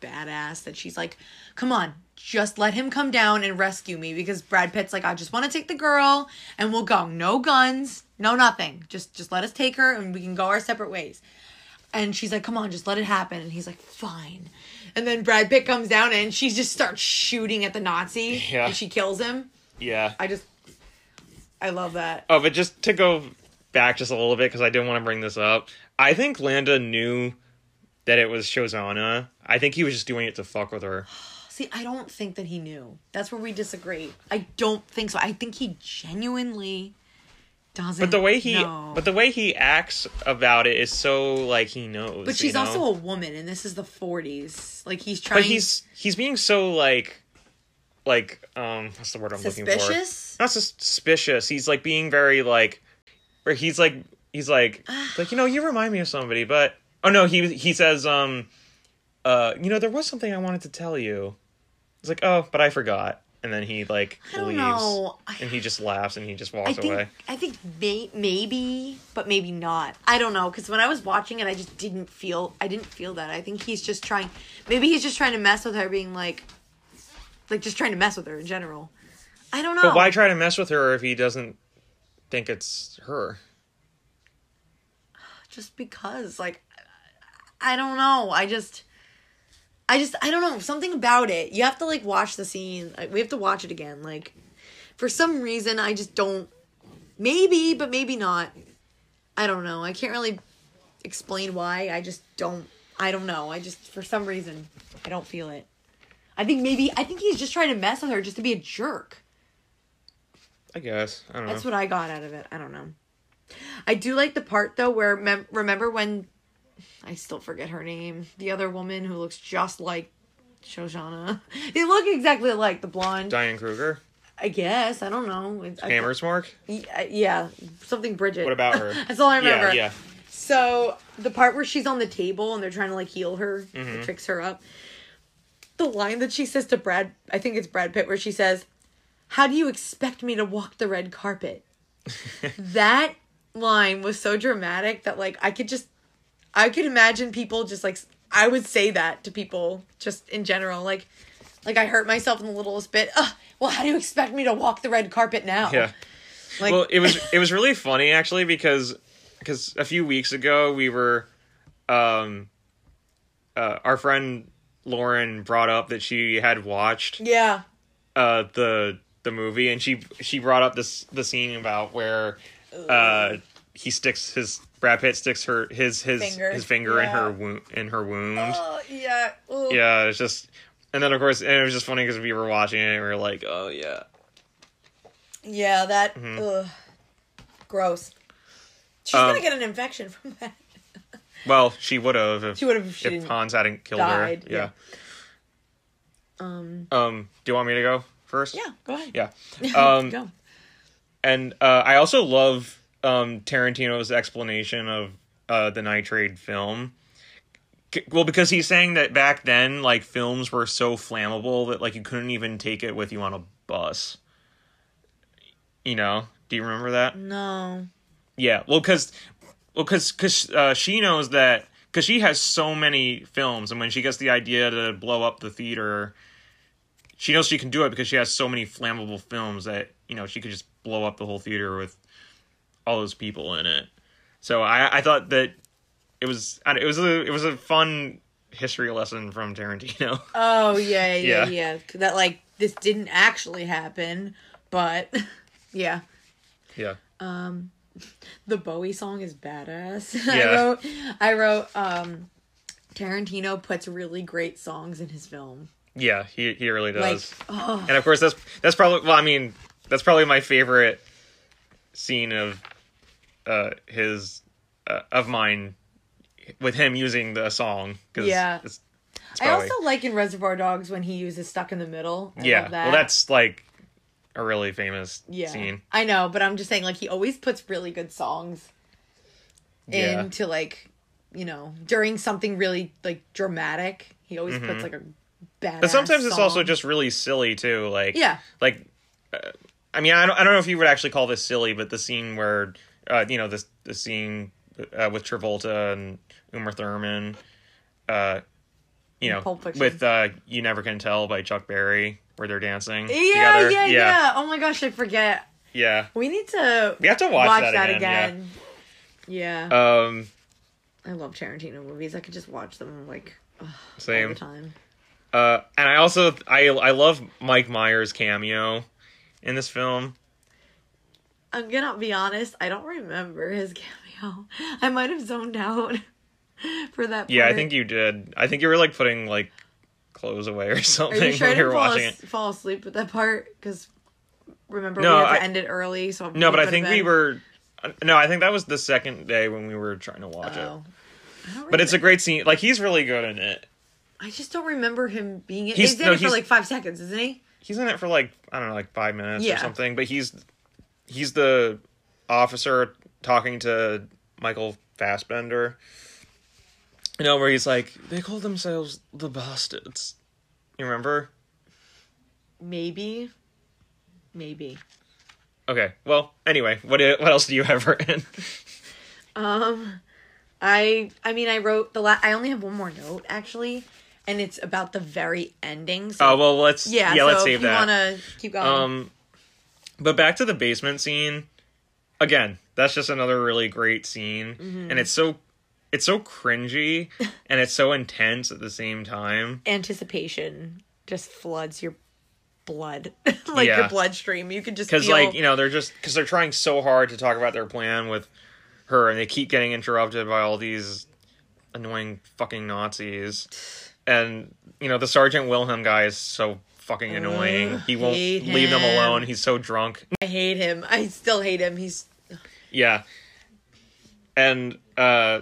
badass that she's like come on just let him come down and rescue me because brad pitt's like i just want to take the girl and we'll go no guns no nothing just just let us take her and we can go our separate ways and she's like come on just let it happen and he's like fine and then brad pitt comes down and she just starts shooting at the nazi Yeah. and she kills him Yeah. i just i love that Oh, but just to go back just a little bit because I didn't want to bring this up. I think Landa knew that it was Shoshana. I think he was just doing it to fuck with her. See, I don't think that he knew. That's where we disagree. I don't think so. I think he genuinely doesn't. But the way he, know. but the way he acts about it is so like he knows. But she's know? also a woman, and this is the '40s. Like he's trying. But he's he's being so like, like um, what's the word I'm looking for? suspicious. Not suspicious. He's like being very like, where he's like he's like like you know you remind me of somebody, but oh no he he says um, uh you know there was something I wanted to tell you. It's like oh but I forgot, and then he like leaves, know. And he just laughs and he just I walks think away. I think may, maybe, but maybe not. I don't know because when I was watching it, I just didn't feel. I didn't feel that. I think he's just trying. Maybe he's just trying to mess with her, being like, like just trying to mess with her in general. I don't know. But why try to mess with her if he doesn't think it's her? just because like i don't know i just i just i don't know something about it you have to like watch the scene like, we have to watch it again like for some reason i just don't maybe but maybe not i don't know i can't really explain why. I just don't. I don't know. I just for some reason I don't feel it. I think maybe I think he's just trying to mess with her just to be a jerk. I guess I don't know. That's what I got out of it. I don't know. I do like the part though where mem- remember when I still forget her name. The other woman who looks just like Shoshana. They look exactly like the blonde. Diane Kruger, I guess I don't know. It's- I- Hammersmark. Yeah, yeah, something Bridget. What about her? That's all I remember. Yeah, yeah. So the part where she's on the table and they're trying to like heal her, Mm-hmm. fix her up. The line that she says to Brad, I think it's Brad Pitt, where she says, "How do you expect me to walk the red carpet?" that line was so dramatic that like I could just, I could imagine people just like I would say that to people just in general, like, like I hurt myself in the littlest bit. Ugh, well, how do you expect me to walk the red carpet now? Yeah. Like, well, it was it was really funny actually because because a few weeks ago we were, um, uh, our friend Lauren brought up that she had watched yeah. uh the the movie and she she brought up this the scene about where uh he sticks his Brad Pitt sticks her his his Finger. his finger in her wound in her wound. Oh yeah. Ugh. yeah, it's just and then of course and it was just funny because we were watching it and we were like, oh yeah. Yeah, that Mm-hmm. ugh. gross. She's Um, gonna get an infection from that. Well, she would have if She would have if. Hans hadn't killed died, her. Yeah. Um Um, do you want me to go first? yeah, go ahead. Yeah. Um, go. and uh, I also love um, Tarantino's explanation of uh, the nitrate film. Well, because he's saying that back then, like films were so flammable that like you couldn't even take it with you on a bus. You know? Do you remember that? No. Yeah. Well, because well, because because uh, she knows that because she has so many films, and when she gets the idea to blow up the theater, she knows she can do it because she has so many flammable films that you know she could just blow up the whole theater with all those people in it. So I I thought that it was it was a it was a fun history lesson from Tarantino. Oh yeah, yeah, Yeah. yeah. That like this didn't actually happen, but yeah. yeah. Um the Bowie song is badass. Yeah. I wrote I wrote um Tarantino puts really great songs in his film. Yeah, he he really Like does. oh and of course that's that's probably well i mean that's probably my favorite scene of uh his uh, of mine with him using the song because Yeah. it's, it's I also like in Reservoir Dogs when he uses Stuck in the Middle. I yeah that. well that's like a really famous yeah. scene I know, but I'm just saying like he always puts really good songs Yeah. into like you know during something really like dramatic. He always puts like a bad. Mm-hmm. but sometimes it's also just really silly too like yeah. like uh, i mean I don't, I don't know if you would actually call this silly but the scene where uh you know this the scene uh, with travolta and uma thurman uh you know with uh you never can tell by chuck berry where they're dancing Yeah, together. yeah, yeah, Oh my gosh, I forget. yeah. We need to we have to watch, watch, that, that, again, again. Yeah, yeah um I love Tarantino movies. I could just watch them like ugh, all same. the time. uh and i also i i love mike myers cameo in this film I'm gonna be honest. I don't remember his cameo. I might have zoned out for that. Part. Yeah i think you did i think you were like putting like clothes away or something Are you sure I when you were fall, watching as- it fall asleep with that part? Because remember No, we had to end it early. So No, but I think we were. No, I think that was the second day when we were trying to watch it. Oh. I don't But it's a great scene. Like he's really good in it. I just don't remember him being. In, He's- he's in no, it for like five seconds, isn't he? He's in it for like I don't know, like five minutes or something. But he's he's the officer talking to Michael Fassbender. You know where he's like, they call themselves the bastards. You remember? Maybe. Maybe. Okay. Well, anyway, what what else do you have written? Um, I I mean I wrote the la- I only have one more note actually, and it's about the very ending. So oh well, let's yeah, yeah, so let's if save you that. wanna keep going. Um, but back to the basement scene. Again, that's just another really great scene, Mm-hmm. and it's so it's so cringy and it's so intense at the same time. Anticipation just floods your blood, like Yeah. your bloodstream. You could just Because feel like you know they're just because they're trying so hard to talk about their plan with her, and they keep getting interrupted by all these annoying fucking Nazis. And you know the Sergeant Wilhelm guy is so fucking annoying. He won't leave them alone. He's so drunk. I hate him. I still hate him. He's Yeah. And uh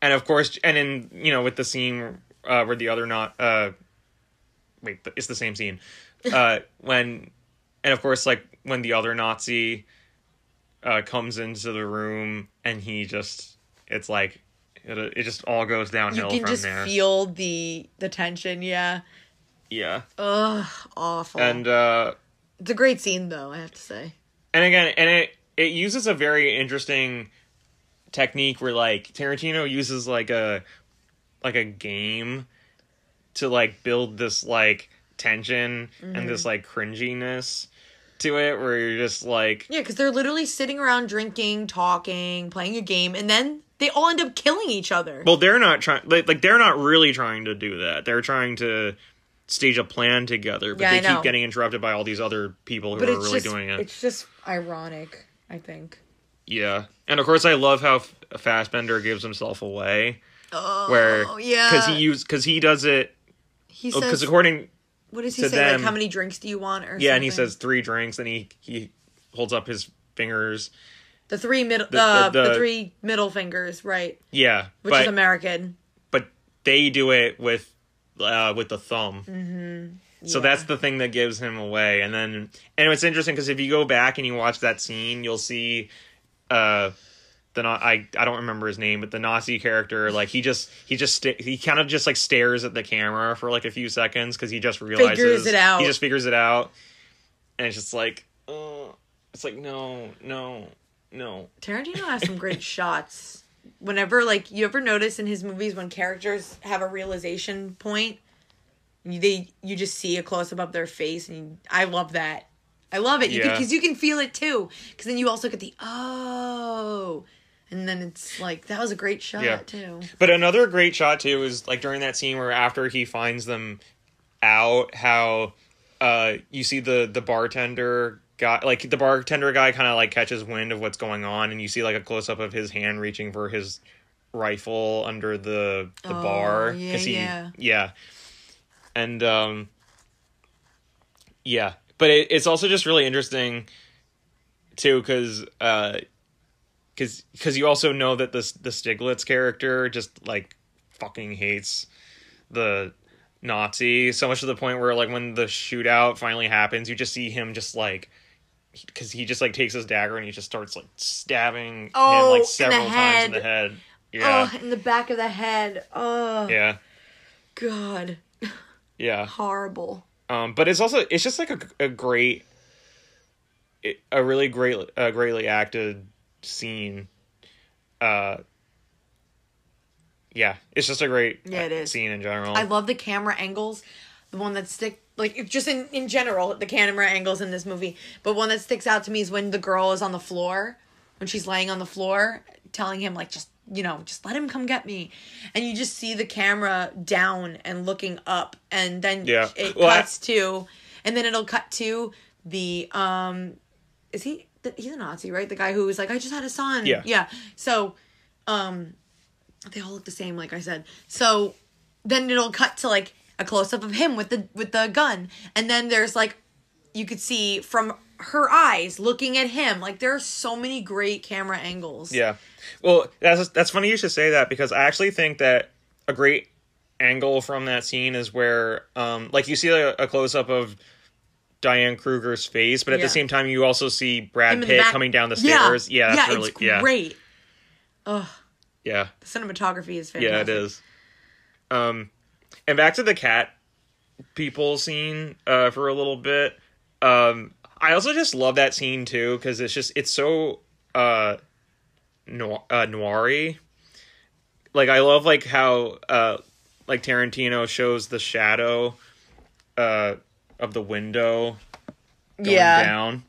and of course and in you know with the scene uh where the other not uh wait, it's the same scene. Uh when and of course like when the other Nazi uh comes into the room and he just it's like it, it just all goes downhill you can from just there. feel the the tension. Yeah. Yeah. Ugh, awful. And uh it's a great scene though. I have to say. and again and it it uses a very interesting technique where like tarantino uses like a like a game to like build this like tension and this like cringiness to it where you're just like Yeah, because they're literally sitting around drinking, talking, playing a game, and then they all end up killing each other. well they're not trying like, like they're not really trying to do that they're trying to stage a plan together but Yeah, they keep getting interrupted by all these other people who but are really just doing it it's just ironic. I think. yeah and of course i love how fassbender gives himself away Oh, where yeah, because he use because he does it he because says according what does he say? them- like how many drinks do you want? Or yeah and he says three drinks and he he holds up his fingers the three middle the- uh, the- the, the- three middle fingers, right? yeah Which but is American. but they do it with uh with the thumb mm-hmm. so that's the thing that gives him away and then and it's interesting because if you go back and you watch that scene you'll see uh the Na- I I don't remember his name, but the Nazi character, like he just he just sta he kind of just like stares at the camera for like a few seconds because he just realizes it out. He just figures it out, and it's just like, oh, it's like no, no, no. Tarantino has some great shots. Whenever like you ever notice in his movies when characters have a realization point, you, they you just see a close up of their face, and you, I love that. I love it. You Yeah. because you can feel it too. Because then you also get the oh, and then it's like that was a great shot Yeah. too. But another great shot too is like during that scene where after he finds them out, how uh you see the the bartender guy like the bartender guy kind of like catches wind of what's going on and you see like a close up of his hand reaching for his rifle under the the Oh, bar yeah, he yeah. yeah and um yeah but it, it's also just really interesting too because uh because because you also know that this the Stiglitz character just like fucking hates the Nazi so much to the point where like when the shootout finally happens, you just see him just like because he just like takes his dagger and he just starts like stabbing him Oh, in like the several times in the head. head. Yeah, Oh, in the back of the head. Oh, yeah, God, yeah. horrible. Um, but it's also it's just like a, a great, a really great, a greatly acted scene. Uh, yeah, it's just a great Yeah, it is. scene in general. I love the camera angles. The one that stick like just in in general the camera angles in this movie. But one that sticks out to me is when the girl is on the floor, when she's laying on the floor, telling him like just you know just let him come get me, and you just see the camera down and looking up, and then Yeah. it Well, I- cuts to, and then it'll cut to the um, is he he's a Nazi right? The guy who was like I just had a son. Yeah. yeah. So, um, they all look the same like i said so then it'll cut to like a close-up of him with the with the gun and then there's like you could see from her eyes looking at him like there are so many great camera angles yeah, well, that's that's funny you should say that because I actually think that a great angle from that scene is where, um, like you see a, a close up of. Diane Kruger's face, but at Yeah. the same time, you also see Brad Him in the Pitt back- coming down the stairs. Yeah, that's yeah really it's yeah, great Ugh, yeah. the cinematography is fantastic Yeah, it is. Um, and back to the cat people scene uh, for a little bit. Um, I also just love that scene too because it's just it's so uh, noir, uh, noiry. Like I love like how uh, like Tarantino shows the shadow uh, of the window going yeah down.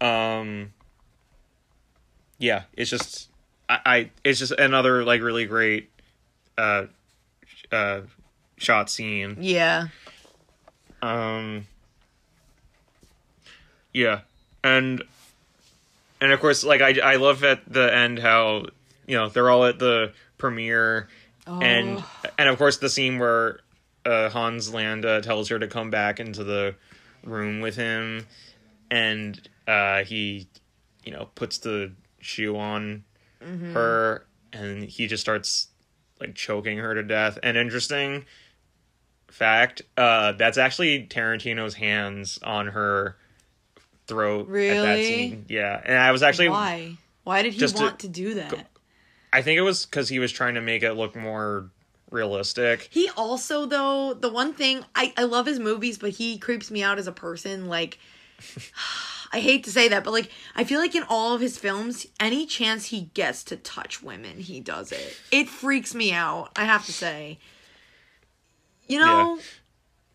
Um. Yeah, it's just I, I it's just another like really great uh uh shot scene. yeah Um. Yeah, and and of course, like I I love at the end how you know they're all at the premiere, and Oh. and of course the scene where uh, Hans Landa tells her to come back into the room with him, and uh, he you know puts the shoe on Mm-hmm. her, and he just starts like choking her to death. And interesting fact, uh, that's actually Tarantino's hands on her throat at that Really? scene. Yeah, and I was actually Why? Why did he Just to- want to, do that? I think it was because he was trying to make it look more realistic. He also though the one thing I I love his movies, but he creeps me out as a person. Like I hate to say that, but like I feel like in all of his films, any chance he gets to touch women, he does it. It freaks me out. I have to say. You know,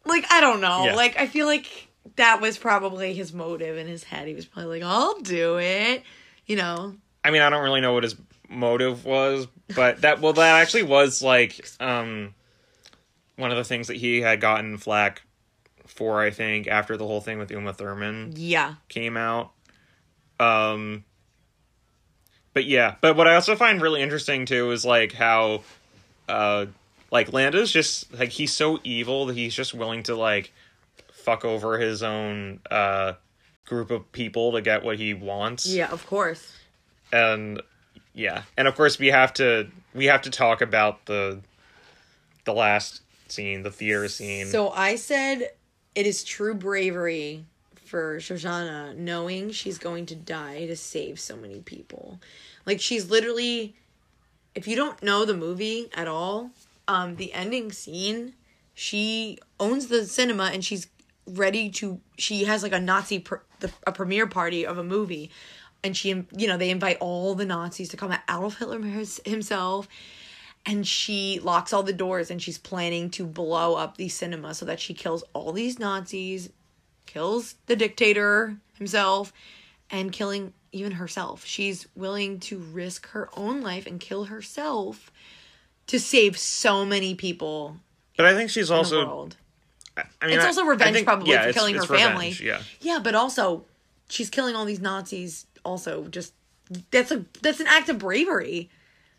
like I don't know. Yeah. Like I feel like that was probably his motive in his head. He was probably like, "I'll do it." You know. I mean, I don't really know what his motive was, but that well, that actually was like um one of the things that he had gotten flack for. I think after the whole thing with Uma Thurman Yeah. came out. Um, but yeah, but what I also find really interesting too is like how, uh, like Landa's just like he's so evil that he's just willing to like fuck over his own uh group of people to get what he wants Yeah, of course. and yeah and of course we have to we have to talk about the the last scene the theater scene So I said it is true bravery for Shoshana knowing she's going to die to save so many people. Like she's literally if you don't know the movie at all, um the ending scene, she owns the cinema and she's ready to she has like a Nazi pr- the, a premiere party of a movie and she you know they invite all the Nazis to come out. Adolf Hitler himself and she locks all the doors and she's planning to blow up the cinema so that she kills all these Nazis, kills the dictator himself, and killing even herself. She's willing to risk her own life and kill herself to save so many people but i think she's also world. I mean, It's I- also revenge think- probably yeah, for killing it's her family. yeah Yeah, but also she's killing all these Nazis also just that's a that's an act of bravery.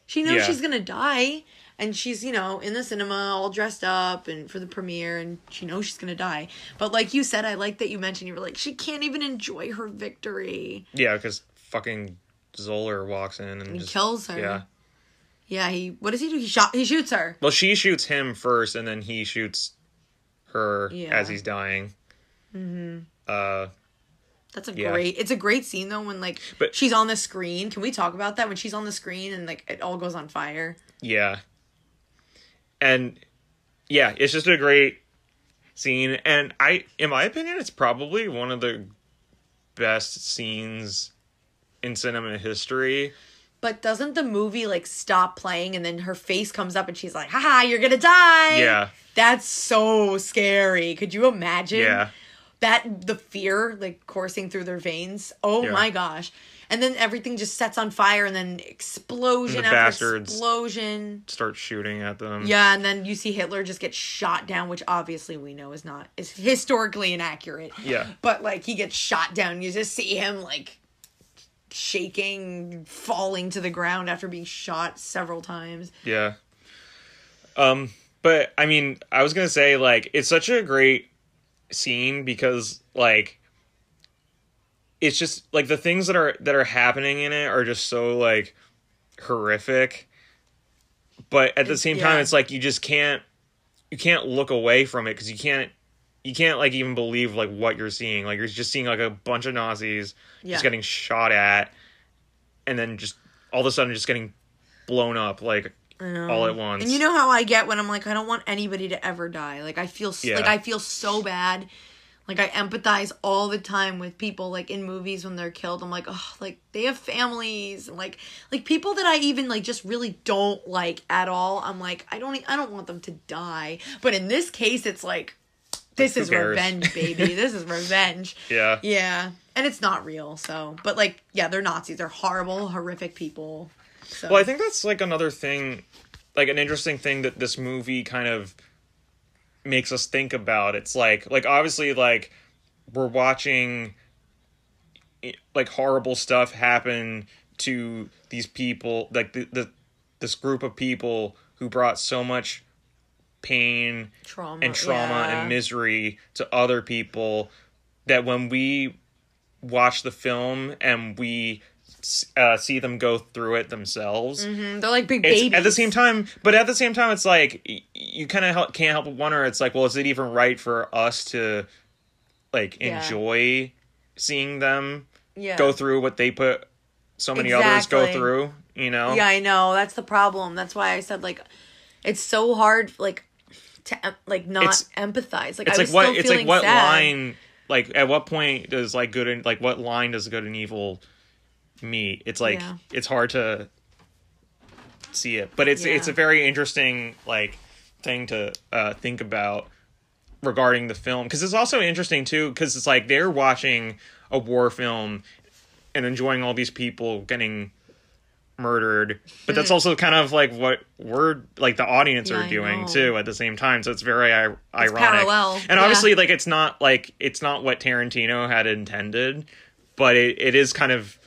She knows Yeah. she's gonna die and she's, you know, in the cinema all dressed up and for the premiere and she knows she's gonna die. But like you said, I like that you mentioned you were like, she can't even enjoy her victory. Yeah, because fucking Zoller walks in and, And just kills her. Yeah. Yeah, he what does he do? He shot he shoots her. Well, she shoots him first, and then he shoots her Yeah. as he's dying. Mm-hmm. Uh, That's a Yeah. great. It's a great scene though when like But- she's on the screen. Can we talk about that when she's on the screen and like it all goes on fire? yeah. And yeah, it's just a great scene, and I, in my opinion, it's probably one of the best scenes in cinema history. But doesn't the movie like stop playing and then her face comes up and she's like, haha, you're gonna die. Yeah. That's so scary. Could you imagine? Yeah. That the fear like coursing through their veins. Oh Yeah. my gosh. And then everything just sets on fire and then explosion The after explosion. Start shooting at them. Yeah, and then you see Hitler just get shot down, which obviously we know is not is historically inaccurate. Yeah. But like he gets shot down, you just see him like shaking, falling to the ground after being shot several times. Yeah. Um, but I mean, I was gonna say like it's such a great scene because like it's just like the things that are that are happening in it are just so like horrific. But at the same time, Yeah. it's like you just can't you can't look away from it because you can't you can't like even believe like what you're seeing. Like you're just seeing like a bunch of Nazis Yeah. just getting shot at, and then just all of a sudden just getting blown up like all at once. And you know how I get when I'm like, I don't want anybody to ever die. Like I feel Yeah. like I feel so bad. Like I empathize all the time with people like in movies when they're killed. I'm like, oh, like they have families and like like people that I even like just really don't like at all. I'm like, I don't I don't want them to die. But in this case, it's like this who is revenge, baby. this is revenge. yeah. Yeah. And it's not real, so but like, yeah, they're Nazis. They're horrible, horrific people. So Well, I think that's like another thing, like an interesting thing that this movie kind of makes us think about. It's like, like obviously, like we're watching like horrible stuff happen to these people like the, the this group of people who brought so much pain Trauma. and trauma yeah. and misery to other people that when we watch the film and we uh, see them go through it themselves Mhm, They're like big it's, babies. at the same time but at the same time it's like y- you kind of help, can't help but wonder it's like well is it even right for us to like Yeah. enjoy seeing them yeah. go through what they put so many others go through you know Yeah, I know. That's the problem. That's why I said like it's so hard like to like not It's- empathize. Like it's I like was what still it's like what sad. line like at what point does like good and like what line does good and evil meet it's like Yeah. it's hard to see it. But it's it's a very interesting like thing to uh think about regarding the film. Because it's also interesting too because it's like they're watching a war film and enjoying all these people getting murdered. But that's also kind of like what we're like the audience Hmm. Yeah, are doing too at the same time. So it's very I- ironic. parallel, and yeah. obviously like it's not like it's not what tarantino had intended but it, it is kind of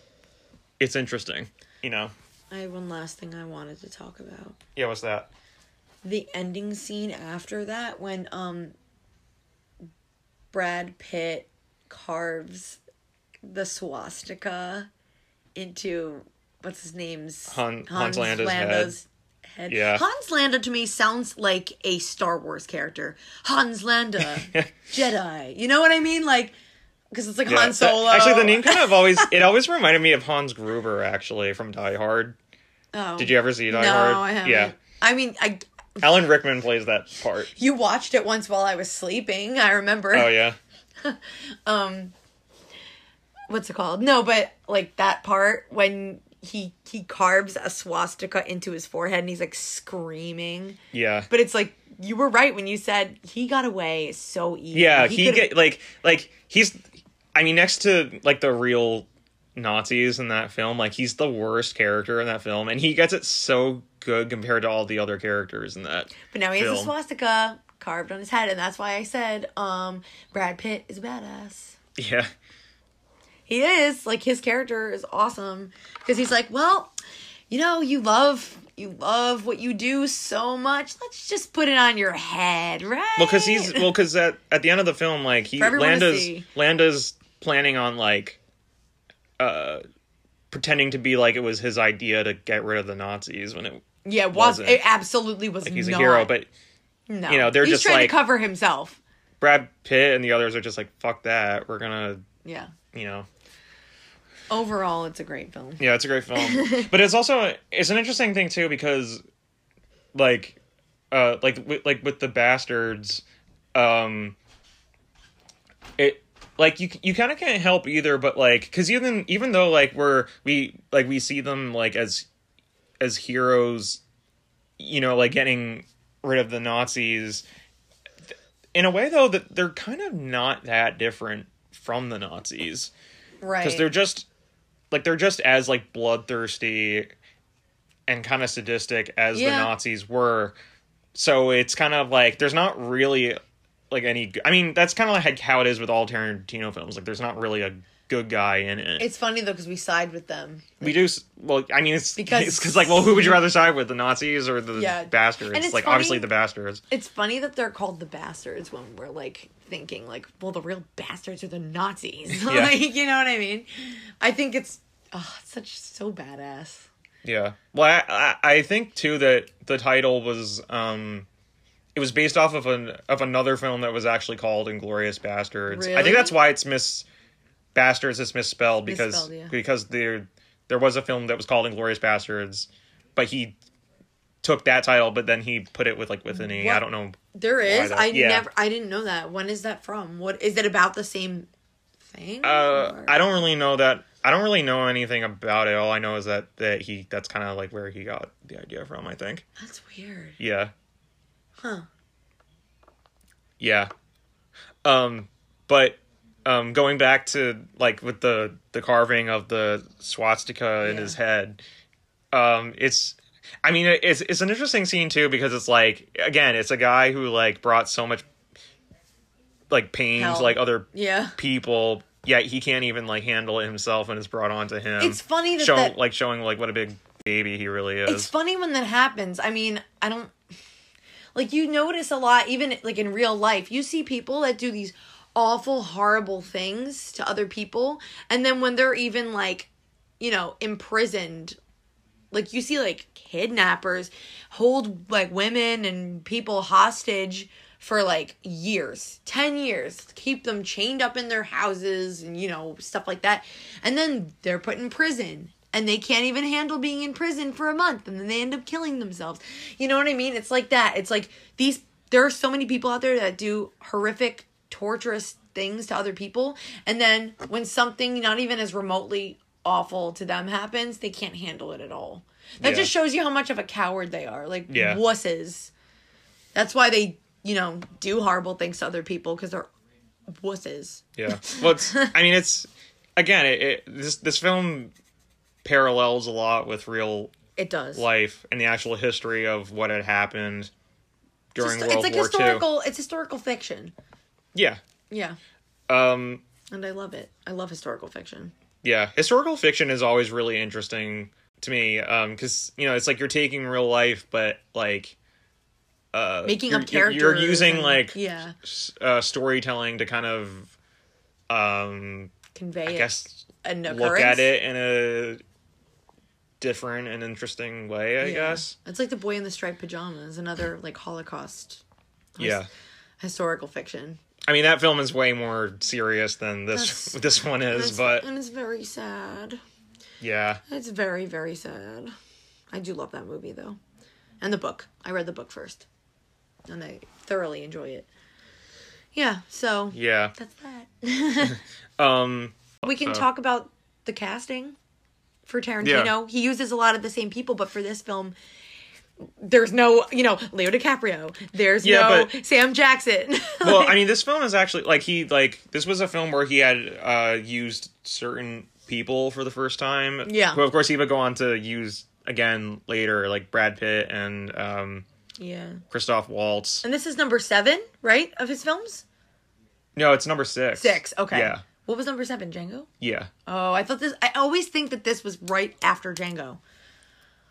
it's interesting you know I have one last thing I wanted to talk about. yeah what's that The ending scene after that when um Brad Pitt carves the swastika into what's his name's Han- Hans Landa's head. Yeah. Hans Landa to me sounds like a Star Wars character. Hans Landa, Jedi. You know what I mean? Like, because it's like Yeah, Han that- Solo. actually the name kind of always it always reminded me of hans gruber actually from die hard Oh. did you ever see die No, hard I haven't. yeah I mean, I alan rickman plays that part you watched it once while I was sleeping. I remember. oh yeah um, what's it called? No, but like that part when he he carves a swastika into his forehead and he's like screaming. yeah But it's like you were right when you said he got away so easy. Yeah, he, could've- get like like he's I mean next to like the real Nazis in that film, like he's the worst character in that film and he gets it so good compared to all the other characters in that. But now he has a swastika carved on his head, and that's why I said um Brad Pitt is a badass. Yeah. He is like his character is awesome because he's like, well, you know, you love you love what you do so much. Let's just put it on your head, right? Well, cuz he's well cuz at at the end of the film like he For everyone to Landa's. Landa's planning on like uh pretending to be like it was his idea to get rid of the Nazis when it yeah, it was wasn't. it absolutely was like he's not. a hero, but no. you know, they're he's just trying like- to cover himself. Brad Pitt and the others are just like fuck that. We're going to. Yeah. you know, Overall, it's a great film. Yeah, it's a great film. but it's also it's an interesting thing too because like uh like with, like with the bastards um it like you you kind of can't help either but like cuz even even though like we're we like we see them like as as heroes you know like getting rid of the Nazis in a way though that they're kind of not that different from the Nazis Right. because they're just like they're just as like bloodthirsty and kind of sadistic as the Nazis were. So it's kind of like there's not really like any. I mean, that's kind of like how it is with all Tarantino films. Like, there's not really a good guy in it. It's funny though because we side with them. we do well. I mean, it's Because- because because like, well, who would you rather side with, the Nazis or the Yeah. bastards? And it's like, funny- obviously the bastards. It's funny that they're called the bastards when we're like thinking like, well, the real bastards are the Nazis. Yeah. like, you know what I mean? I think it's oh, it's such so badass. Yeah. Well, I, I I think too that the title was um it was based off of an of another film that was actually called Inglorious Bastards. I think that's why it's miss Bastards is misspelled because Misspelled, yeah. because there there was a film that was called Inglorious Bastards, but he took that title but then he put it with like with an E. I What? don't know. There is. that- I yeah. never. I didn't know that. When is that from? What is it about? The same thing? Uh Or- I don't really know that I don't really know anything about it. All I know is that that he that's kind of like where he got the idea from, I think. That's weird. Yeah. Huh. Yeah. Um but um going back to like with the the carving of the swastika in Yeah. his head. Um it's I mean it's it's an interesting scene too because it's like again, it's a guy who like brought so much like pain Hell. to like other Yeah. people yet he can't even like handle it himself and it's brought on to him. It's funny that Show, that- like showing like what a big baby he really is. It's funny when that happens. I mean, I don't like you notice a lot even like in real life. You see people that do these awful horrible things to other people and then when they're even like, you know, imprisoned like you see like kidnappers hold like women and people hostage for like years 10 years keep them chained up in their houses and you know stuff like that and then they're put in prison and they can't even handle being in prison for a month and then they end up killing themselves you know what i mean it's like that it's like these there are so many people out there that do horrific torturous things to other people and then when something not even as remotely awful to them happens they can't handle it at all that Yeah. just shows you how much of a coward they are like Yeah. wusses that's why they you know do horrible things to other people because they're wusses Yeah. Well, I mean, it's again, it, it this this film parallels a lot with real it does life and the actual history of what had happened during it's, World it's like War historical it's historical fiction Yeah. yeah Um. and i love it i love historical fiction Yeah. Historical fiction is always really interesting to me. Um. Because you know, it's like you're taking real life, but like. Uh, making up characters You're using and- like yeah s- uh, storytelling to kind of, um, convey I it guess an look at it in a different and interesting way. I Yeah. guess. it's like the boy in the striped pajamas another like holocaust Yeah. historical fiction I mean, that film is way more serious than this That's- this one is, but and it's very sad yeah, It's very, very sad. I do love that movie though. And the book. I read the book first. And I thoroughly enjoy it. Yeah, so yeah. that's that. Um, we can So- talk about the casting for Tarantino. He uses a lot of the same people, but for this film there's no, you know, Leo DiCaprio. There's Yeah, no but- Sam Jackson. well, I mean, this film is actually like he like this was a film where he had uh used certain people for the first time. Yeah. who of course he would go on to use again later, like Brad Pitt and um yeah. Christoph Waltz. And this is number 7, right? Of his films? No, it's number six. 6. Okay. Yeah, What was number 7, Django? yeah, Oh, I thought this I always think that this was right after Django.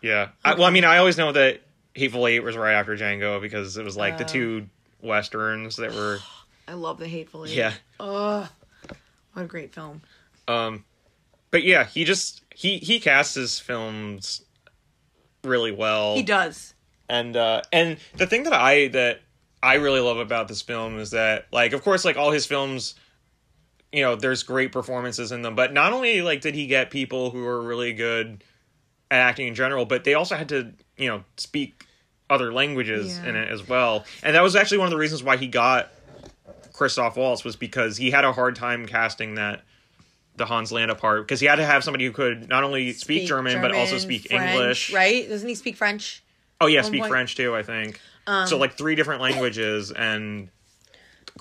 yeah. I, well, I mean, I always know that Hateful Eight was right after Django because it was like the Oh. two westerns that were I love the Hateful Eight. yeah. Oh, what a great film. Um, but yeah, he just he he casts his films really well. He does. and uh and the thing that i that i really love about this film is that like of course like all his films you know there's great performances in them but not only like did he get people who are really good at acting in general but they also had to you know speak other languages Yeah. in it as well and that was actually one of the reasons why he got christoph waltz was because he had a hard time casting that the hans landa part because he had to have somebody who could not only speak, german, but also speak French, english Right? Doesn't he speak French? Oh yeah, speak point- Um, French too. I think. so like three different languages, and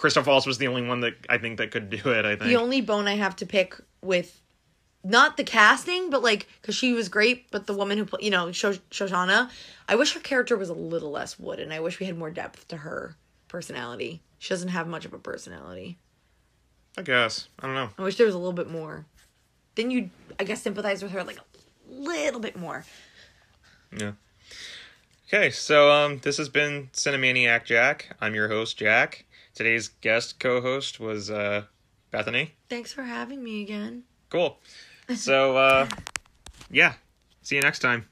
Christoph Waltz was the only one that I think that could do it. I think. The only bone I have to pick with not the casting, but like because she was great, but the woman who you know, Sho- Shoshana, I wish her character was a little less wooden. I wish we had more depth to her personality. She doesn't have much of a personality. I guess I don't know. I wish there was a little bit more. Then you, I guess, sympathize with her like a little bit more. Yeah. Okay, so um, this has been Cinemaniac Jack. I'm your host Jack. Today's guest co-host was uh, Bethany. Thanks for having me again. Cool. So uh, yeah, see you next time.